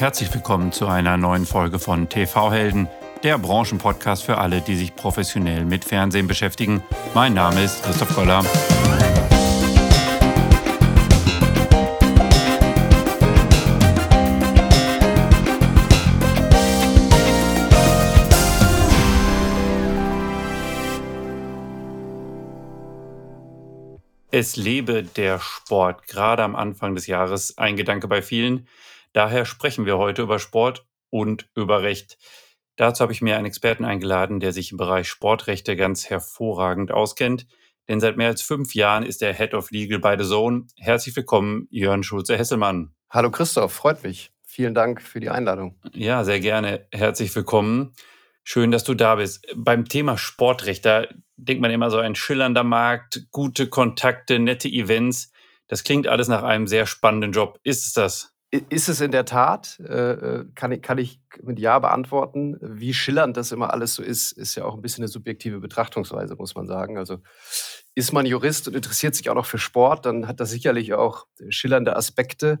Herzlich willkommen zu einer neuen Folge von TV Helden, der Branchenpodcast für alle, die sich professionell mit Fernsehen beschäftigen. Mein Name ist Christoph Koller. Es lebe der Sport, gerade am Anfang des Jahres ein Gedanke bei vielen. Daher sprechen wir heute über Sport und über Recht. Dazu habe ich mir einen Experten eingeladen, der sich im Bereich Sportrechte ganz hervorragend auskennt. Denn seit mehr als fünf Jahren ist er Head of Legal bei The Zone. Herzlich willkommen, Jörn Schulze-Hesselmann. Hallo Christoph, freut mich. Vielen Dank für die Einladung. Ja, sehr gerne. Herzlich willkommen. Schön, dass du da bist. Beim Thema Sportrecht, da denkt man immer so ein schillernder Markt, gute Kontakte, nette Events. Das klingt alles nach einem sehr spannenden Job. Ist es das? Ist es in der Tat, äh, äh, kann, ich, kann ich mit Ja beantworten. Wie schillernd das immer alles so ist, ist ja auch ein bisschen eine subjektive Betrachtungsweise, muss man sagen. Also ist man Jurist und interessiert sich auch noch für Sport, dann hat das sicherlich auch schillernde Aspekte.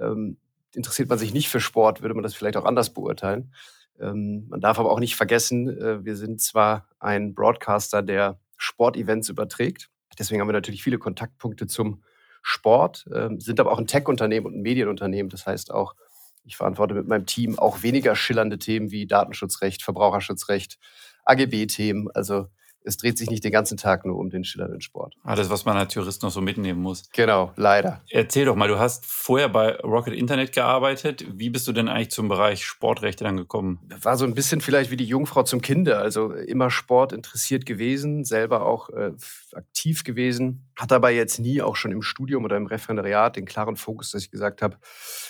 Ähm, interessiert man sich nicht für Sport, würde man das vielleicht auch anders beurteilen. Ähm, man darf aber auch nicht vergessen, äh, wir sind zwar ein Broadcaster, der Sportevents überträgt. Deswegen haben wir natürlich viele Kontaktpunkte zum Sport, äh, sind aber auch ein Tech-Unternehmen und ein Medienunternehmen. Das heißt auch, ich verantworte mit meinem Team auch weniger schillernde Themen wie Datenschutzrecht, Verbraucherschutzrecht, AGB-Themen. Also es dreht sich nicht den ganzen Tag nur um den schillernden Sport. Alles, was man als Jurist noch so mitnehmen muss. Genau, leider. Erzähl doch mal, du hast vorher bei Rocket Internet gearbeitet. Wie bist du denn eigentlich zum Bereich Sportrechte dann gekommen? War so ein bisschen vielleicht wie die Jungfrau zum Kinder. Also immer Sport interessiert gewesen, selber auch äh, aktiv gewesen. Hat aber jetzt nie auch schon im Studium oder im Referendariat den klaren Fokus, dass ich gesagt habe,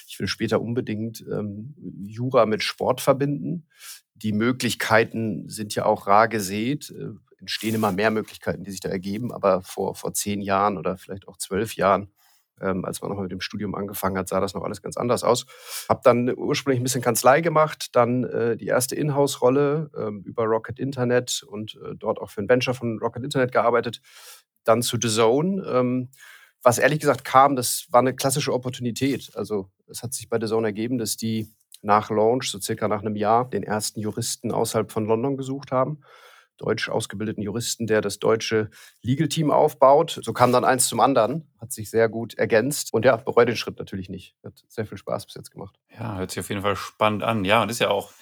ich will später unbedingt ähm, Jura mit Sport verbinden. Die Möglichkeiten sind ja auch rar gesät. Entstehen immer mehr Möglichkeiten, die sich da ergeben. Aber vor, vor zehn Jahren oder vielleicht auch zwölf Jahren, ähm, als man noch mit dem Studium angefangen hat, sah das noch alles ganz anders aus. Habe dann ursprünglich ein bisschen Kanzlei gemacht, dann äh, die erste Inhouse-Rolle ähm, über Rocket Internet und äh, dort auch für ein Venture von Rocket Internet gearbeitet. Dann zu The Zone. Ähm, was ehrlich gesagt kam, das war eine klassische Opportunität. Also es hat sich bei The Zone ergeben, dass die nach Launch, so circa nach einem Jahr, den ersten Juristen außerhalb von London gesucht haben deutsch ausgebildeten Juristen, der das deutsche Legal Team aufbaut. So kam dann eins zum anderen, hat sich sehr gut ergänzt und ja, bereue den Schritt natürlich nicht. Hat sehr viel Spaß bis jetzt gemacht. Ja, hört sich auf jeden Fall spannend an. Ja, und ist ja auch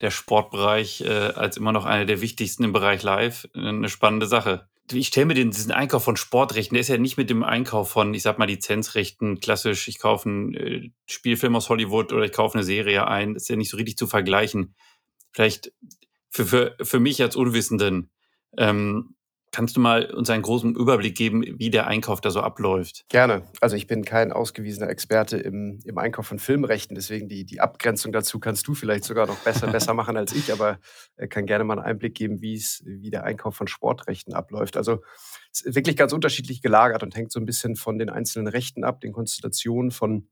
der Sportbereich äh, als immer noch einer der wichtigsten im Bereich Live eine spannende Sache. Ich stelle mir den, diesen Einkauf von Sportrechten, der ist ja nicht mit dem Einkauf von, ich sag mal, Lizenzrechten klassisch, ich kaufe einen äh, Spielfilm aus Hollywood oder ich kaufe eine Serie ein, das ist ja nicht so richtig zu vergleichen. Vielleicht für, für, für mich als Unwissenden, ähm, kannst du mal uns einen großen Überblick geben, wie der Einkauf da so abläuft? Gerne. Also ich bin kein ausgewiesener Experte im, im Einkauf von Filmrechten, deswegen die, die Abgrenzung dazu kannst du vielleicht sogar noch besser, besser machen als ich, aber äh, kann gerne mal einen Einblick geben, wie es, wie der Einkauf von Sportrechten abläuft. Also es ist wirklich ganz unterschiedlich gelagert und hängt so ein bisschen von den einzelnen Rechten ab, den Konstellationen von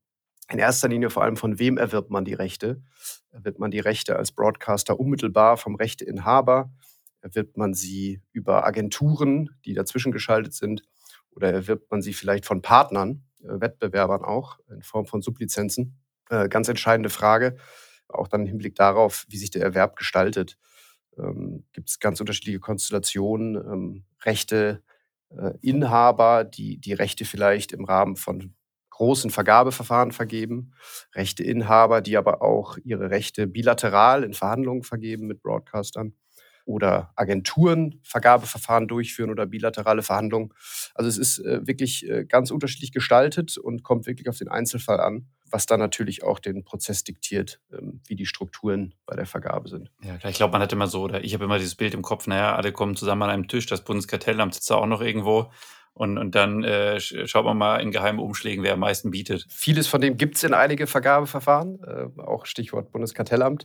in erster Linie vor allem von wem erwirbt man die Rechte? Erwirbt man die Rechte als Broadcaster unmittelbar vom Rechteinhaber? Erwirbt man sie über Agenturen, die dazwischen geschaltet sind? Oder erwirbt man sie vielleicht von Partnern, äh, Wettbewerbern auch, in Form von Sublizenzen? Äh, ganz entscheidende Frage, auch dann im Hinblick darauf, wie sich der Erwerb gestaltet. Ähm, Gibt es ganz unterschiedliche Konstellationen, ähm, Rechte, äh, die die Rechte vielleicht im Rahmen von großen Vergabeverfahren vergeben, Rechteinhaber, die aber auch ihre Rechte bilateral in Verhandlungen vergeben mit Broadcastern oder Agenturen Vergabeverfahren durchführen oder bilaterale Verhandlungen. Also es ist äh, wirklich äh, ganz unterschiedlich gestaltet und kommt wirklich auf den Einzelfall an, was dann natürlich auch den Prozess diktiert, ähm, wie die Strukturen bei der Vergabe sind. Ja, klar, ich glaube, man hat immer so, oder ich habe immer dieses Bild im Kopf, naja, alle kommen zusammen an einem Tisch, das Bundeskartellamt sitzt da auch noch irgendwo und, und dann äh, schaut man mal in geheimen Umschlägen, wer am meisten bietet. Vieles von dem gibt es in einige Vergabeverfahren, äh, auch Stichwort Bundeskartellamt,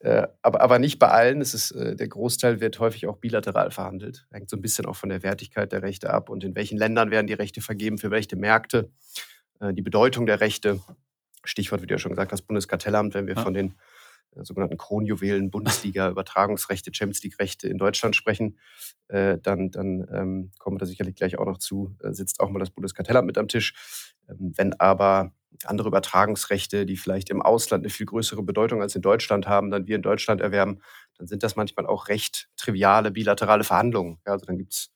äh, aber, aber nicht bei allen. Es ist, äh, der Großteil wird häufig auch bilateral verhandelt. Hängt so ein bisschen auch von der Wertigkeit der Rechte ab und in welchen Ländern werden die Rechte vergeben, für welche Märkte, äh, die Bedeutung der Rechte. Stichwort, wie du ja schon gesagt hast, Bundeskartellamt, wenn wir ja. von den sogenannten Kronjuwelen, Bundesliga, Übertragungsrechte, Champions League-Rechte in Deutschland sprechen, äh, dann, dann ähm, kommen wir da sicherlich gleich auch noch zu, äh, sitzt auch mal das Bundeskartellamt mit am Tisch. Ähm, wenn aber andere Übertragungsrechte, die vielleicht im Ausland eine viel größere Bedeutung als in Deutschland haben, dann wir in Deutschland erwerben, dann sind das manchmal auch recht triviale bilaterale Verhandlungen. Ja, also dann gibt es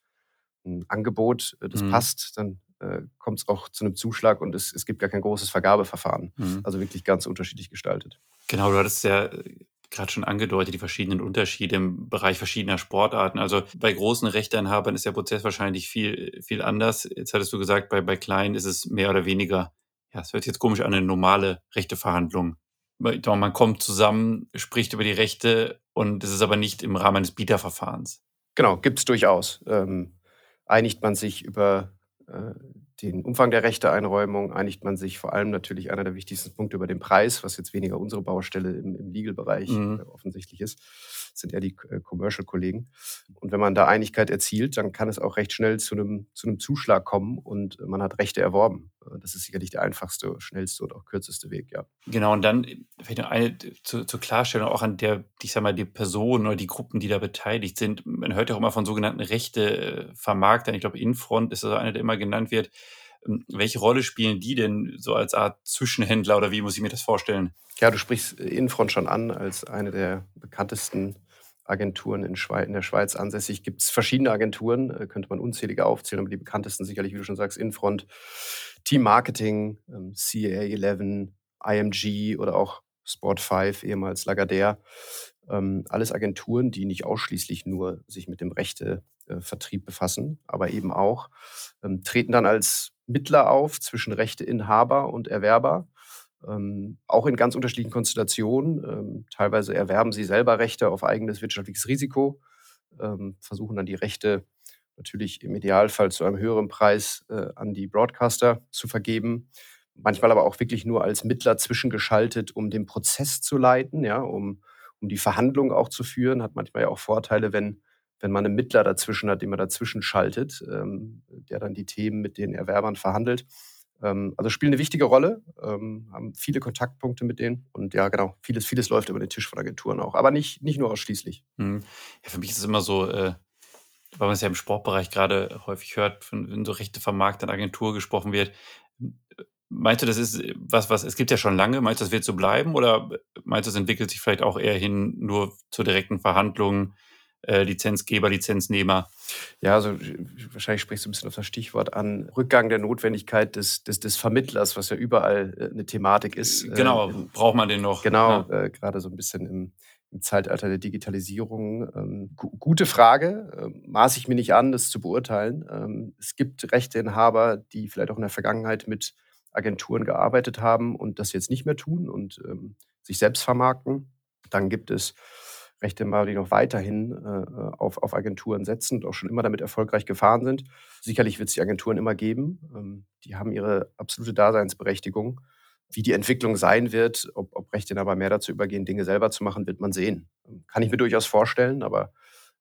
ein Angebot, äh, das mhm. passt, dann äh, kommt es auch zu einem Zuschlag und es, es gibt gar kein großes Vergabeverfahren. Mhm. Also wirklich ganz unterschiedlich gestaltet. Genau, du hattest ja äh, gerade schon angedeutet, die verschiedenen Unterschiede im Bereich verschiedener Sportarten. Also bei großen Rechteinhabern ist der Prozess wahrscheinlich viel, viel anders. Jetzt hattest du gesagt, bei, bei kleinen ist es mehr oder weniger, ja, es hört sich jetzt komisch an, eine normale Rechteverhandlung. Man kommt zusammen, spricht über die Rechte und es ist aber nicht im Rahmen des Bieterverfahrens. Genau, gibt es durchaus. Ähm, einigt man sich über den Umfang der Rechteeinräumung einigt man sich vor allem natürlich einer der wichtigsten Punkte über den Preis, was jetzt weniger unsere Baustelle im, im Legal-Bereich mhm. äh, offensichtlich ist. Sind eher die äh, Commercial-Kollegen. Und wenn man da Einigkeit erzielt, dann kann es auch recht schnell zu einem, zu einem Zuschlag kommen und man hat Rechte erworben. Äh, das ist sicherlich der einfachste, schnellste und auch kürzeste Weg, ja. Genau, und dann vielleicht noch eine zur, zur Klarstellung auch an der, ich sag mal, die Personen oder die Gruppen, die da beteiligt sind. Man hört ja auch immer von sogenannten Rechte-Vermarktern. Ich glaube, Infront ist also einer, der immer genannt wird. Ähm, welche Rolle spielen die denn so als Art Zwischenhändler oder wie muss ich mir das vorstellen? Ja, du sprichst Infront schon an als eine der bekanntesten Agenturen in, in der Schweiz ansässig. Gibt es verschiedene Agenturen, äh, könnte man unzählige aufzählen, aber die bekanntesten sicherlich, wie du schon sagst, Infront, Team Marketing, ähm, CA11, IMG oder auch Sport 5, ehemals Lagardère. Ähm, alles Agenturen, die nicht ausschließlich nur sich mit dem Rechtevertrieb befassen, aber eben auch ähm, treten dann als Mittler auf zwischen Rechteinhaber und Erwerber ähm, auch in ganz unterschiedlichen Konstellationen. Ähm, teilweise erwerben sie selber Rechte auf eigenes wirtschaftliches Risiko, ähm, versuchen dann die Rechte natürlich im Idealfall zu einem höheren Preis äh, an die Broadcaster zu vergeben. Manchmal aber auch wirklich nur als Mittler zwischengeschaltet, um den Prozess zu leiten, ja, um, um die Verhandlungen auch zu führen. Hat manchmal ja auch Vorteile, wenn, wenn man einen Mittler dazwischen hat, den man dazwischen schaltet, ähm, der dann die Themen mit den Erwerbern verhandelt. Ähm, also spielen eine wichtige Rolle, ähm, haben viele Kontaktpunkte mit denen und ja, genau, vieles, vieles läuft über den Tisch von Agenturen auch, aber nicht, nicht nur ausschließlich. Mhm. Ja, für mich ist es immer so, äh, weil man es ja im Sportbereich gerade häufig hört, von, wenn so Rechte vermarktet Agentur gesprochen wird. Meinst du, das ist was, was, es gibt ja schon lange, meinst du, das wird so bleiben oder meinst du, es entwickelt sich vielleicht auch eher hin nur zur direkten Verhandlung? Äh, Lizenzgeber, Lizenznehmer. Ja, also wahrscheinlich sprichst du ein bisschen auf das Stichwort an. Rückgang der Notwendigkeit des, des, des Vermittlers, was ja überall äh, eine Thematik ist. Äh, genau, äh, braucht man den noch. Genau, ja. Gerade so ein bisschen im, im Zeitalter der Digitalisierung. Ähm, gute Frage, ähm, maße ich mir nicht an, das zu beurteilen. Ähm, es gibt Rechteinhaber, die vielleicht auch in der Vergangenheit mit Agenturen gearbeitet haben und das jetzt nicht mehr tun und ähm, sich selbst vermarkten. Dann gibt es Rechteinhaber, die noch weiterhin äh, auf, auf Agenturen setzen und auch schon immer damit erfolgreich gefahren sind. Sicherlich wird es die Agenturen immer geben. Ähm, die haben ihre absolute Daseinsberechtigung. Wie die Entwicklung sein wird, ob, ob Rechteinhaber mehr dazu übergehen, Dinge selber zu machen, wird man sehen. Ähm, kann ich mir durchaus vorstellen, aber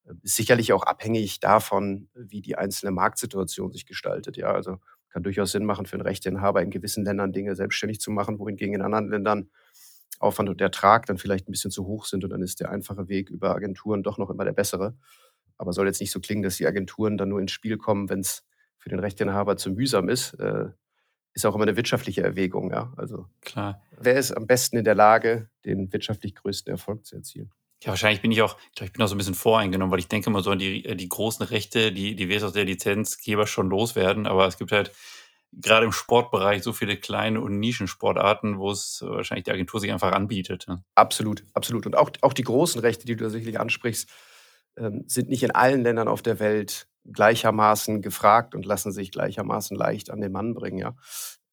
äh, ist sicherlich auch abhängig davon, wie die einzelne Marktsituation sich gestaltet. Ja, also kann durchaus Sinn machen für einen Rechteinhaber in gewissen Ländern Dinge selbstständig zu machen, wohingegen in anderen Ländern Aufwand und Ertrag dann vielleicht ein bisschen zu hoch sind und dann ist der einfache Weg über Agenturen doch noch immer der bessere. Aber soll jetzt nicht so klingen, dass die Agenturen dann nur ins Spiel kommen, wenn es für den Rechteinhaber zu mühsam ist. Äh, ist auch immer eine wirtschaftliche Erwägung, ja. Also klar. Wer ist am besten in der Lage, den wirtschaftlich größten Erfolg zu erzielen? Ja, wahrscheinlich bin ich auch, ich, glaube, ich bin auch so ein bisschen voreingenommen, weil ich denke immer so an die, die großen Rechte, die, die wir aus der Lizenzgeber schon loswerden, aber es gibt halt gerade im Sportbereich so viele kleine und Nischensportarten, wo es wahrscheinlich die Agentur sich einfach anbietet. Ne? Absolut, absolut. Und auch, auch die großen Rechte, die du sicherlich ansprichst, ähm, sind nicht in allen Ländern auf der Welt gleichermaßen gefragt und lassen sich gleichermaßen leicht an den Mann bringen. Ja,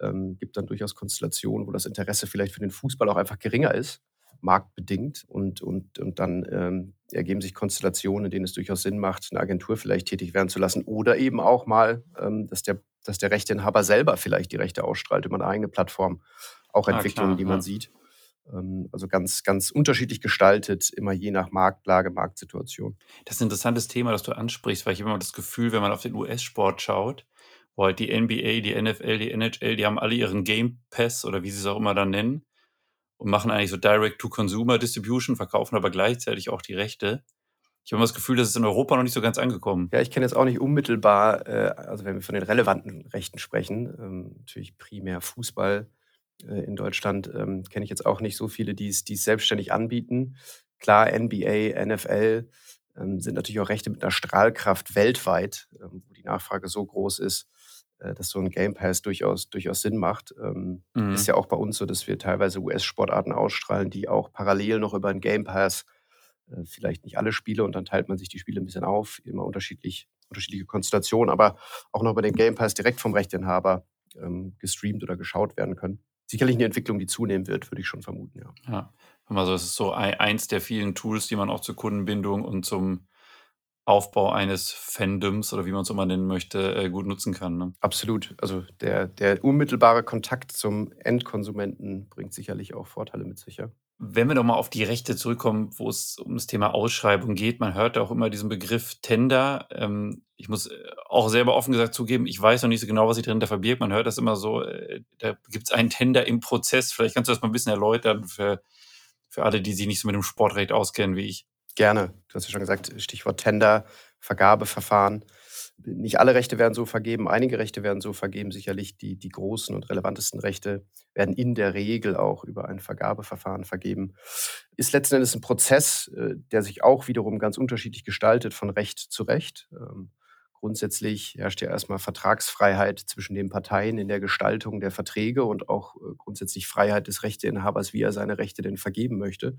ähm, gibt dann durchaus Konstellationen, wo das Interesse vielleicht für den Fußball auch einfach geringer ist, marktbedingt und und und dann ähm, ergeben sich Konstellationen, in denen es durchaus Sinn macht, eine Agentur vielleicht tätig werden zu lassen oder eben auch mal, ähm, dass der dass der Rechteinhaber selber vielleicht die Rechte ausstrahlt über eine eigene Plattform. Auch Entwicklungen, klar, die man ja. sieht. Ähm, also ganz, ganz unterschiedlich gestaltet, immer je nach Marktlage, Marktsituation. Das ist ein interessantes Thema, das du ansprichst, weil ich habe immer das Gefühl, wenn man auf den US-Sport schaut, wo halt die NBA, die NFL, die NHL, die haben alle ihren Game Pass oder wie sie es auch immer dann nennen und machen eigentlich so Direct-to-Consumer-Distribution, verkaufen aber gleichzeitig auch die Rechte. Ich habe immer das Gefühl, das ist in Europa noch nicht so ganz angekommen. Ja, ich kenne jetzt auch nicht unmittelbar, äh, also wenn wir von den relevanten Rechten sprechen, ähm, natürlich primär Fußball, Äh, in Deutschland ähm, kenne ich jetzt auch nicht so viele, die es selbstständig anbieten. Klar, NBA, NFL ähm, sind natürlich auch Rechte mit einer Strahlkraft weltweit, ähm, wo die Nachfrage so groß ist, dass so ein Game Pass durchaus, durchaus Sinn macht. Ähm, ist Mhm. ja auch bei uns so, dass wir teilweise US-Sportarten ausstrahlen, die auch parallel noch über 'n Game Pass äh, vielleicht nicht alle Spiele und dann teilt man sich die Spiele ein bisschen auf, immer unterschiedlich unterschiedliche Konstellationen, aber auch noch über den Game Pass direkt vom Rechteinhaber, ähm, gestreamt oder geschaut werden können. Sicherlich 'ne Entwicklung, die zunehmen wird, würde ich schon vermuten, ja. Ja. Also, es ist so ei eins der vielen Tools, die man auch zur Kundenbindung und zum Aufbau eines Fandoms oder wie man's auch immer nennen möchte, äh, gut nutzen kann, ne? Absolut. Also, der der unmittelbare Kontakt zum Endkonsumenten bringt sicherlich auch Vorteile mit sich, ja. Wenn wir noch mal auf die Rechte zurückkommen, wo es um das Thema Ausschreibung geht. Man hört auch immer diesen Begriff Tender. Ähm, ich muss, äh, auch selber offen gesagt zugeben, ich weiß noch nicht so genau, was sich dahinter verbirgt. Man hört das immer so, äh, da gibt's einen Tender im Prozess. Vielleicht kannst du das mal 'n bisschen erläutern für für alle, die sich nicht so mit dem Sportrecht auskennen wie ich. Gerne. Du hast ja schon gesagt, Stichwort Tender, Vergabeverfahren. Nicht alle Rechte werden so vergeben, einige Rechte werden so vergeben. Sicherlich die die großen und relevantesten Rechte werden in der Regel auch über ein Vergabeverfahren vergeben. Ist letzten Endes 'n Prozess, äh, der sich auch wiederum ganz unterschiedlich gestaltet von Recht zu Recht. Ähm, grundsätzlich herrscht ja erst mal Vertragsfreiheit zwischen den Parteien in der Gestaltung der Verträge und auch, äh, grundsätzlich Freiheit des Rechteinhabers, wie er seine Rechte denn vergeben möchte.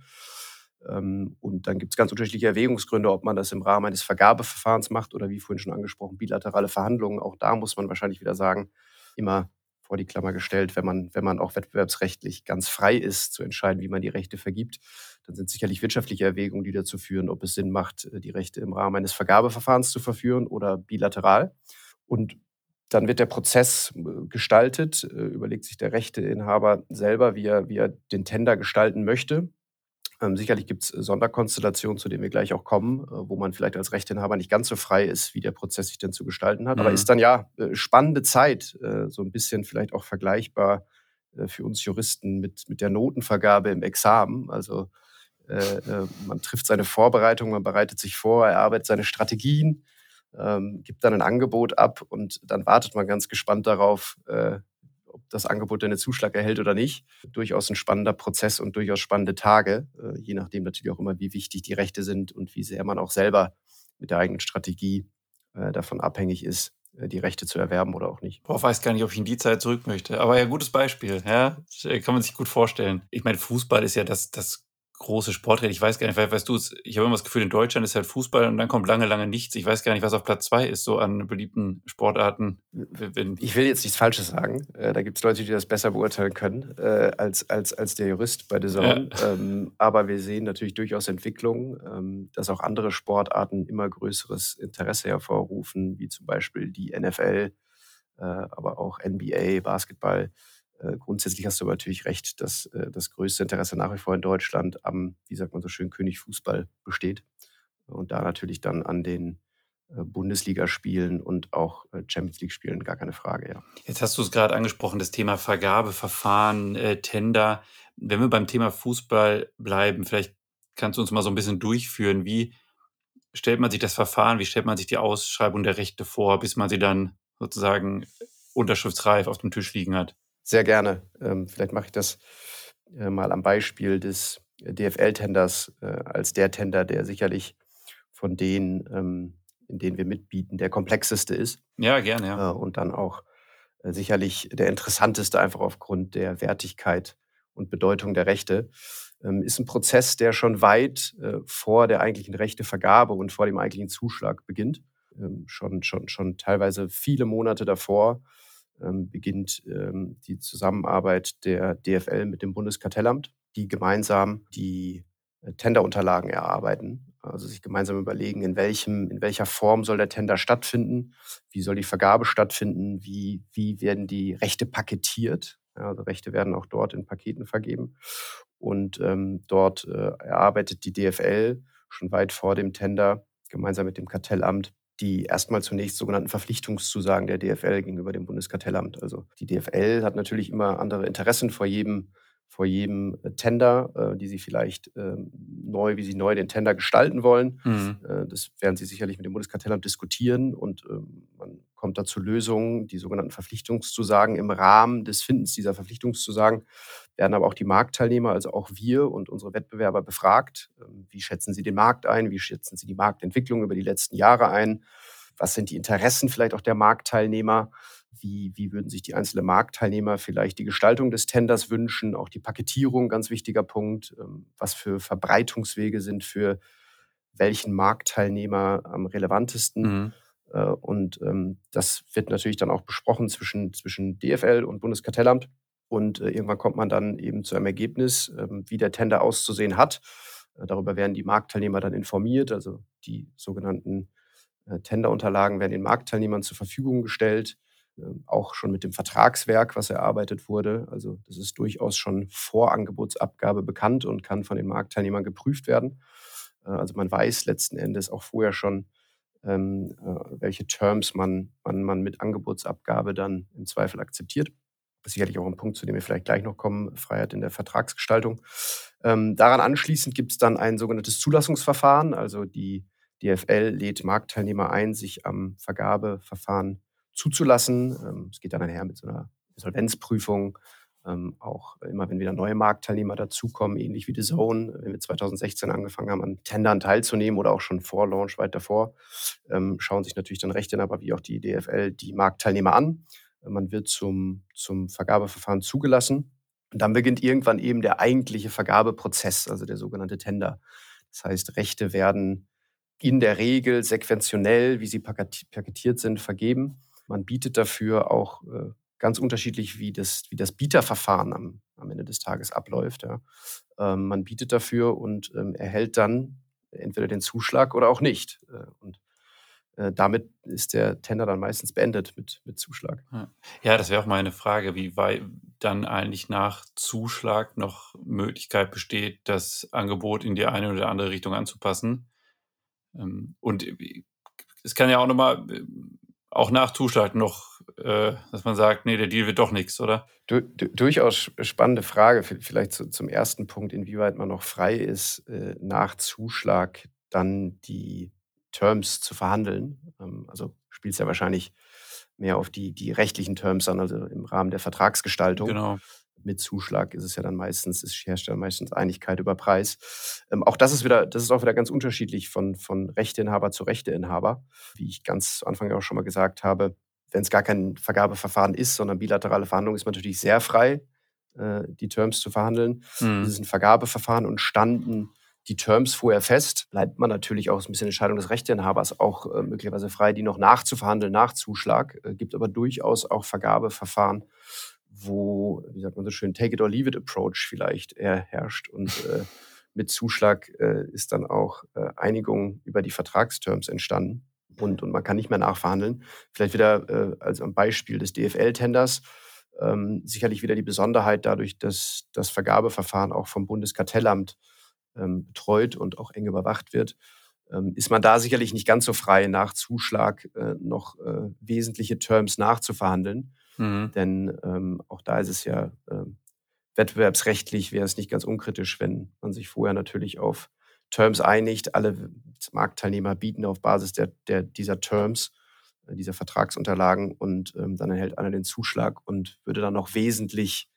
Ähm, und dann gibt's ganz unterschiedliche Erwägungsgründe, ob man das im Rahmen eines Vergabeverfahrens macht oder wie vorhin schon angesprochen, bilaterale Verhandlungen. Auch da muss man wahrscheinlich wieder sagen, immer vor die Klammer gestellt, wenn man wenn man auch wettbewerbsrechtlich ganz frei ist, zu entscheiden, wie man die Rechte vergibt, dann sind sicherlich wirtschaftliche Erwägungen, die dazu führen, ob es Sinn macht, äh, die Rechte im Rahmen eines Vergabeverfahrens zu verführen oder bilateral. Und dann wird der Prozess, äh, gestaltet, äh, überlegt sich der Rechteinhaber selber, wie er wie er den Tender gestalten möchte. Ähm, sicherlich gibt's Sonderkonstellationen, zu denen wir gleich auch kommen, äh, wo man vielleicht als Rechteinhaber nicht ganz so frei ist, wie der Prozess sich denn zu gestalten hat. Aber ist Mhm. dann, ja, äh, spannende Zeit, äh, so 'n bisschen vielleicht auch vergleichbar, äh, für uns Juristen mit mit der Notenvergabe im Examen. Also, äh, äh, man trifft seine Vorbereitung, man bereitet sich vor, erarbeitet seine Strategien, ähm, gibt dann 'n Angebot ab und dann wartet man ganz gespannt darauf, äh, ob das Angebot denn 'nen Zuschlag erhält oder nicht. Durchaus 'n spannender Prozess und durchaus spannende Tage, äh, je nachdem natürlich auch immer, wie wichtig die Rechte sind und wie sehr man auch selber mit der eigenen Strategie, äh, davon abhängig ist, äh, die Rechte zu erwerben oder auch nicht. Boah, weiß gar nicht, ob ich in die Zeit zurück möchte. Aber ja, gutes Beispiel, ja. Kann man sich gut vorstellen. Ich meine, Fußball ist ja das das große Sportrecht. Ich weiß gar nicht, wei weißt du's? Ich habe immer das Gefühl, in Deutschland ist halt Fußball und dann kommt lange, lange nichts. Ich weiß gar nicht, was auf Platz 2 ist, so an beliebten Sportarten. Ich will jetzt nichts Falsches sagen. Äh, da gibt's Leute, die das besser beurteilen können, äh, als als als der Jurist bei Ja. DAZN. Ähm, aber wir sehen natürlich durchaus Entwicklungen, ähm, dass auch andere Sportarten immer größeres Interesse hervorrufen, wie zum Beispiel die NFL, äh, aber auch NBA, Basketball. Äh, grundsätzlich hast du aber natürlich recht, dass, äh, das größte Interesse nach wie vor in Deutschland am, wie sagt man so schön, König Fußball besteht. Und da natürlich dann an den, äh, Bundesligaspielen und auch, äh, Champions-League-Spielen, gar keine Frage, ja. Jetzt hast du's grad angesprochen, das Thema Vergabeverfahren, äh, Tender. Wenn wir beim Thema Fußball bleiben, vielleicht kannst du uns mal so 'n bisschen durchführen. Wie stellt man sich das Verfahren wie stellt man sich die Ausschreibung der Rechte vor, bis man sie dann sozusagen unterschriftsreif auf dem Tisch liegen hat? Sehr gerne. Ähm, vielleicht mache ich das, äh, mal am Beispiel des DFL-Tenders, äh, als der Tender, der sicherlich von denen, ähm, in denen wir mitbieten, der komplexeste ist. Ja, gerne, ja. Äh, und dann auch, äh, sicherlich der interessanteste, einfach aufgrund der Wertigkeit und Bedeutung der Rechte. Ähm, ist 'n Prozess, der schon weit, äh, vor der eigentlichen Rechtevergabe und vor dem eigentlichen Zuschlag beginnt. Ähm, schon schon schon teilweise viele Monate davor, beginnt, ähm, die Zusammenarbeit der DFL mit dem Bundeskartellamt, die gemeinsam die, äh, Tenderunterlagen erarbeiten. Also, sich gemeinsam überlegen, in welchem in welcher Form soll der Tender stattfinden? Wie soll die Vergabe stattfinden? Wie wie werden die Rechte paketiert? Also, Rechte werden auch dort in Paketen vergeben. Und, ähm, dort, äh, erarbeitet die DFL schon weit vor dem Tender gemeinsam mit dem Kartellamt die erst mal zunächst sogenannten Verpflichtungszusagen der DFL gegenüber dem Bundeskartellamt. Also, die DFL hat natürlich immer andere Interessen vor jedem vor jedem, äh, Tender, äh, die sie vielleicht, ähm, neu wie sie neu den Tender gestalten wollen. Mhm. Äh, das werden sie sicherlich mit dem Bundeskartellamt diskutieren und, man kommt kommt da zu Lösungen, die sogenannten Verpflichtungszusagen. Im Rahmen des Findens dieser Verpflichtungszusagen werden aber auch die Marktteilnehmer, also auch wir und unsere Wettbewerber befragt. Ähm, wie schätzen sie den Markt ein? Wie schätzen sie die Marktentwicklung über die letzten Jahre ein? Was sind die Interessen vielleicht auch der Marktteilnehmer? Wie, wie würden sich die einzelnen Marktteilnehmer vielleicht die Gestaltung des Tenders wünschen? Auch die Paketierung, ganz wichtiger Punkt. Ähm, was für Verbreitungswege sind für welchen Marktteilnehmer am relevantesten? Mhm. Äh, und ähm, das wird natürlich dann auch besprochen zwischen, zwischen DFL und Bundeskartellamt. Und äh, irgendwann kommt man dann eben zu einem Ergebnis, ähm, wie der Tender auszusehen hat. Äh, darüber werden die Marktteilnehmer dann informiert. Also die sogenannten Tenderunterlagen werden den Marktteilnehmern zur Verfügung gestellt. Ähm, auch schon mit dem Vertragswerk, was erarbeitet wurde. Also das ist durchaus schon vor Angebotsabgabe bekannt und kann von den Marktteilnehmern geprüft werden. Also man weiß letzten Endes auch vorher schon, ähm, äh, welche Terms man, man, man mit Angebotsabgabe dann im Zweifel akzeptiert. Sicherlich auch ein Punkt, zu dem wir vielleicht gleich noch kommen, Freiheit in der Vertragsgestaltung. Ähm, daran anschließend gibt es dann ein sogenanntes Zulassungsverfahren. Also die DFL lädt Marktteilnehmer ein, sich am Vergabeverfahren zuzulassen. Ähm, es geht dann einher mit so einer Insolvenzprüfung, ähm, auch immer wenn wieder neue Marktteilnehmer dazukommen, ähnlich wie The Zone, wenn wir 2016 angefangen haben, an Tendern teilzunehmen oder auch schon vor Launch weit davor, ähm, schauen sich natürlich dann Rechteinhaber wie auch die DFL die Marktteilnehmer an. Man wird zum, zum Vergabeverfahren zugelassen. Und dann beginnt irgendwann eben der eigentliche Vergabeprozess, also der sogenannte Tender. Das heißt, Rechte werden in der Regel sequentionell, wie sie paketiert sind, vergeben. Man bietet dafür auch äh, ganz unterschiedlich, wie das, wie das Bieterverfahren am, am Ende des Tages abläuft. Ja. Ähm, man bietet dafür und ähm, erhält dann entweder den Zuschlag oder auch nicht. Äh, und damit ist der Tender dann meistens beendet mit, mit Zuschlag. Ja, das wäre auch meine Frage, wie weit dann eigentlich nach Zuschlag noch Möglichkeit besteht, das Angebot in die eine oder andere Richtung anzupassen. Ähm, und äh, es kann ja auch nochmal auch nach Zuschlag noch, äh, dass man sagt, nee, der Deal wird doch nichts, oder? Du, du, durchaus spannende Frage, vielleicht zu, zum ersten Punkt, inwieweit man noch frei ist, äh, nach Zuschlag dann die Terms zu verhandeln. Ähm, also spielt es ja wahrscheinlich mehr auf die, die rechtlichen Terms an, also im Rahmen der Vertragsgestaltung. Genau mit Zuschlag ist es ja dann meistens, ist Hersteller meistens Einigkeit über Preis. Ähm, auch das ist wieder, das ist auch wieder ganz unterschiedlich von, von Rechteinhaber zu Rechteinhaber. Wie ich ganz zu Anfang auch schon mal gesagt habe, wenn es gar kein Vergabeverfahren ist, sondern bilaterale Verhandlungen, ist man natürlich sehr frei, äh, die Terms zu verhandeln. Mhm. Das ist ein Vergabeverfahren und standen die Terms vorher fest, bleibt man natürlich auch ein bisschen Entscheidung des Rechteinhabers auch äh, möglicherweise frei, die noch nachzuverhandeln nach Zuschlag. Äh, gibt aber durchaus auch Vergabeverfahren, wo, wie sagt man so schön, Take it or leave it Approach vielleicht eher herrscht. Und äh, mit Zuschlag äh, ist dann auch äh, Einigung über die Vertragsterms entstanden. Und, und man kann nicht mehr nachverhandeln. Vielleicht wieder als am Beispiel des DFL-Tenders. Ähm, sicherlich wieder die Besonderheit dadurch, dass das Vergabeverfahren auch vom Bundeskartellamt betreut und auch eng überwacht wird, ähm, ist man da sicherlich nicht ganz so frei, nach Zuschlag äh, noch äh, wesentliche Terms nachzuverhandeln. Mhm. Denn ähm, auch da ist es ja wettbewerbsrechtlich, wäre es nicht ganz unkritisch, wenn man sich vorher natürlich auf Terms einigt. Alle Marktteilnehmer bieten auf Basis der, der, dieser Terms, äh, dieser Vertragsunterlagen und ähm, dann erhält einer den Zuschlag und würde dann noch wesentlich